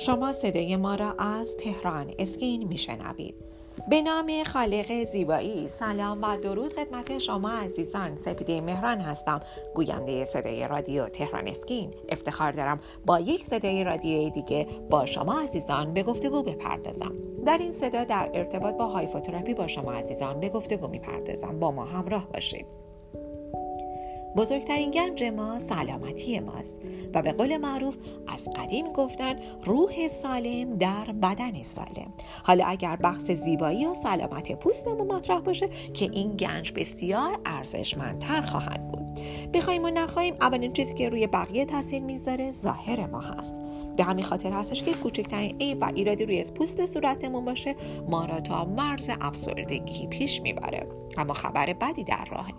شما صدای ما را از تهران اسکین میشنوید. به نام خالق زیبایی سلام و درود خدمت شما عزیزان. سپیده مهران هستم. گوینده صدای رادیو تهران اسکین. افتخار دارم با یک صدای رادیوی دیگه با شما عزیزان به گفتگو بپردازم. در این صدا در ارتباط با هایفوتراپی با شما عزیزان به گفتگو می‌پردازم. با ما همراه باشید. بزرگترین گنج ما سلامتی ماست و به قول معروف از قدیم گفتن روح سالم در بدن سالم. حالا اگر بحث زیبایی و سلامت پوستمون مطرح باشه که این گنج بسیار ارزشمندتر خواهد بود. بخوایم و نخواهیم اولین چیزی که روی بقیه تاثیر می‌ذاره ظاهر ما هست. به همین خاطر هستش که کوچکترین عیب و ایرادی روی پوست صورتمون باشه ما را تا مرز افسردگی پیش می‌بره. اما خبر بدی در راهه.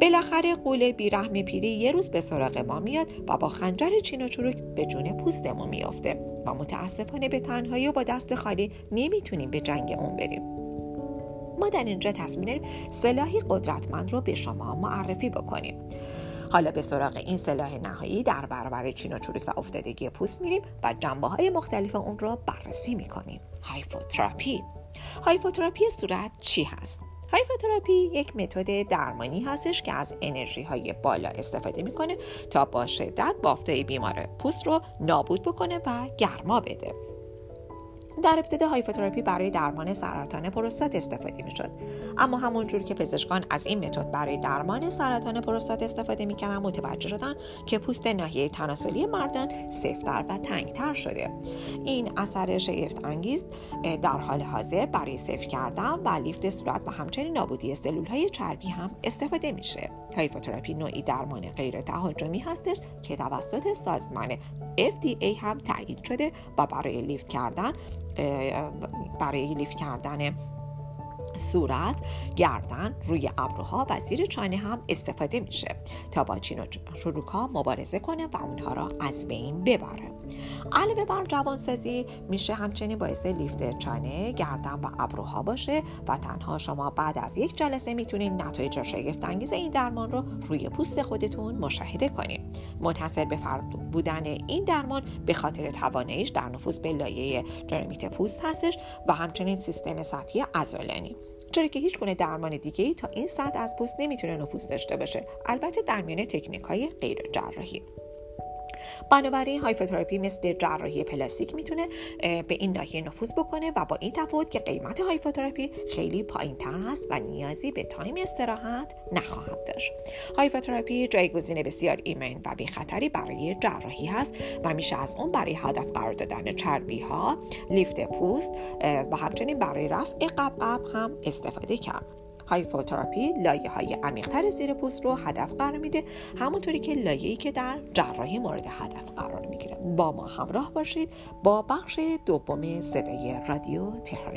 بالاخره قول بیرحم پیری یه روز به سراغ ما میاد و با خنجر چین و چروک به جون پوستمون میافته و متاسفانه به تنهایی و با دست خالی نمی‌تونیم به جنگ اون بریم. ما در اینجا تصمیم داریم سلاحی قدرتمند رو به شما معرفی بکنیم. حالا به سراغ این سلاح نهایی در برابر چین و افتادگی پوست میریم و جنبه های مختلف اون رو بررسی می‌کنیم. هایفوتراپی هایفوتراپی صورت چی هست؟ هایفوتراپی یک متد درمانی هستش که از انرژی های بالا استفاده می‌کنه تا با شدت بافت بیمار پوست رو نابود بکنه و گرما بده. در ابتدا هایفوتراپی برای درمان سرطان پروستات استفاده می شد اما همونجور که پزشکان از این متد برای درمان سرطان پروستات استفاده می‌کردن متوجه شدن که پوست ناحیه تناسلی مردان سفتر و تنگتر شده. این اثر شگفت انگیز در حال حاضر برای صفر کردن و لیفت صورت و همچنین نابودی سلول های چربی هم استفاده میشه. هایفوتراپی نوعی درمان غیر تهاجمی هستش که توسط سازمان FDA هم تایید شده و برای لیفت کردن برای لیف کردن صورت گردن روی ابروها و زیر چانه هم استفاده میشه تا با چین و ها مبارزه کنه و اونها را از بین ببره. علاوه بر جوانسازی میشه همچنین باعث لیفت چانه گردن و ابروها باشه و تنها شما بعد از یک جلسه می‌تونید نتایج شگفت انگیز این درمان رو روی پوست خودتون مشاهده کنید منحصر به فرد بودن این درمان به خاطر تواناییش در نفوذ به لایه درمیت پوست هستش و همچنین سیستم سطحی عضلانی. چرا که هیچ گونه درمان دیگه ای تا این سطح از پوست نمی‌تونه نفوذ داشته باشه. البته در میان تکنیک های غیر جراحی بنابراین هایفوتراپی مثل جراحی پلاستیک می‌تونه به این ناحیه نفوذ بکنه و با این تفاوت که قیمت هایفوتراپی خیلی پایین تر هست و نیازی به time استراحت نخواهد داشت. هایفوتراپی جایگزین بسیار ایمن و بی خطری برای جراحی هست و میشه از اون برای هدف قرار دادن چربی ها lift پوست و همچنین برای رفع غبغب هم استفاده کرد. هایفوتراپی لایه های عمیقتر زیر پوست رو هدف قرار میده همونطوری که لایه‌ای که در جراحی مورد هدف قرار می‌گیره. با ما همراه باشید با بخش دوم صدای رادیو تهران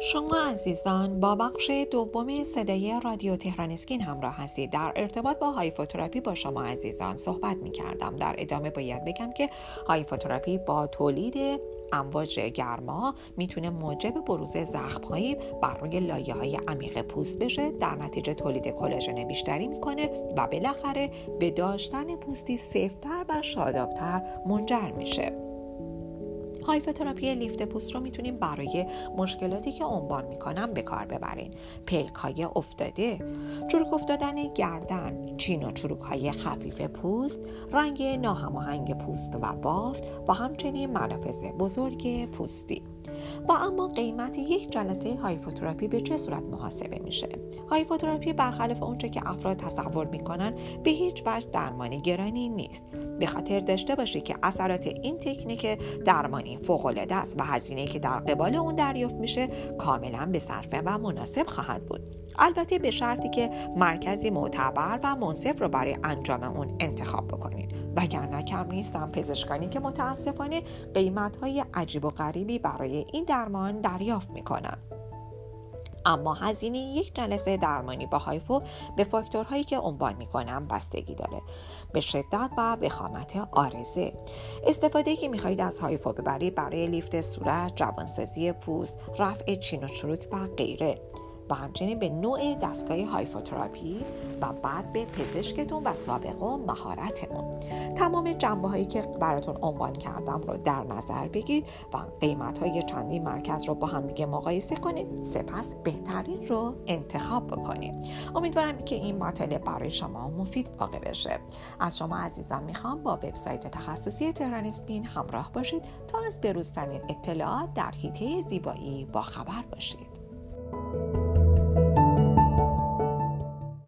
شما عزیزان با بخش دوم صدای رادیو تهران اسکین همراه هستید. در ارتباط با هایفوتراپی با شما عزیزان صحبت می کردم در ادامه باید بگم که هایفوتراپی با تولید امواج گرما می‌تونه موجب بروز زخمهایی بر روی لایه های عمیق پوست بشه. در نتیجه تولید کلاژن بیشتری می‌کنه و بالاخره به داشتن پوستی سفتر و شادابتر منجر میشه. هایفوتراپی lift پوست رو می‌تونیم برای مشکلاتی که عنوان می‌کنم به کار ببرین. پلک های افتاده چروک افتادن گردن چین و چروک های خفیف پوست رنگ ناهماهنگ پوست و بافت و همچنین منافذ بزرگ پوستی. و اما قیمت یک جلسه هایفوتراپی به چه صورت محاسبه میشه؟ هایفوتراپی برخلاف اونچه که افراد تصور می‌کنن به هیچ وجه درمانی گرانی نیست. به خاطر داشته باشید که اثرات این تکنیک درمانی یعنی فوق العاده است و هزینه که در قبال اون دریافت میشه کاملا به صرفه و مناسب خواهد بود. البته به شرطی که مرکزی معتبر و منصف رو برای انجام اون انتخاب بکنید. وگرنه کم نیستم پزشکانی که متاسفانه قیمت های عجیب و غریبی برای این درمان دریافت می‌کنن. اما هزینه یک جلسه درمانی با هایفو به فاکتورهایی که عنوان می‌کنم بستگی داره. به شدت و وخامت آرزه. استفاده که می‌خواهید از هایفو ببرید برای لیفت صورت جوانسازی پوست رفع چین و چروک و غیره. و همچنین به نوع دستگاه هایفوتراپی و بعد به پزشکتون و سابقه و مهارتمون. تمام جنبه هایی که براتون عنوان کردم رو در نظر بگیرید و قیمت های چندین مرکز رو با هم دیگه مقایسه کنید. سپس بهترین رو انتخاب بکنید. امیدوارم که این مطالب برای شما مفید واقع بشه. از شما عزیزان می‌خوام با وبسایت تخصصی تهران اسکین همراه باشید تا از بروزترین اطلاعات در حیطه زیبایی با خبر باشید.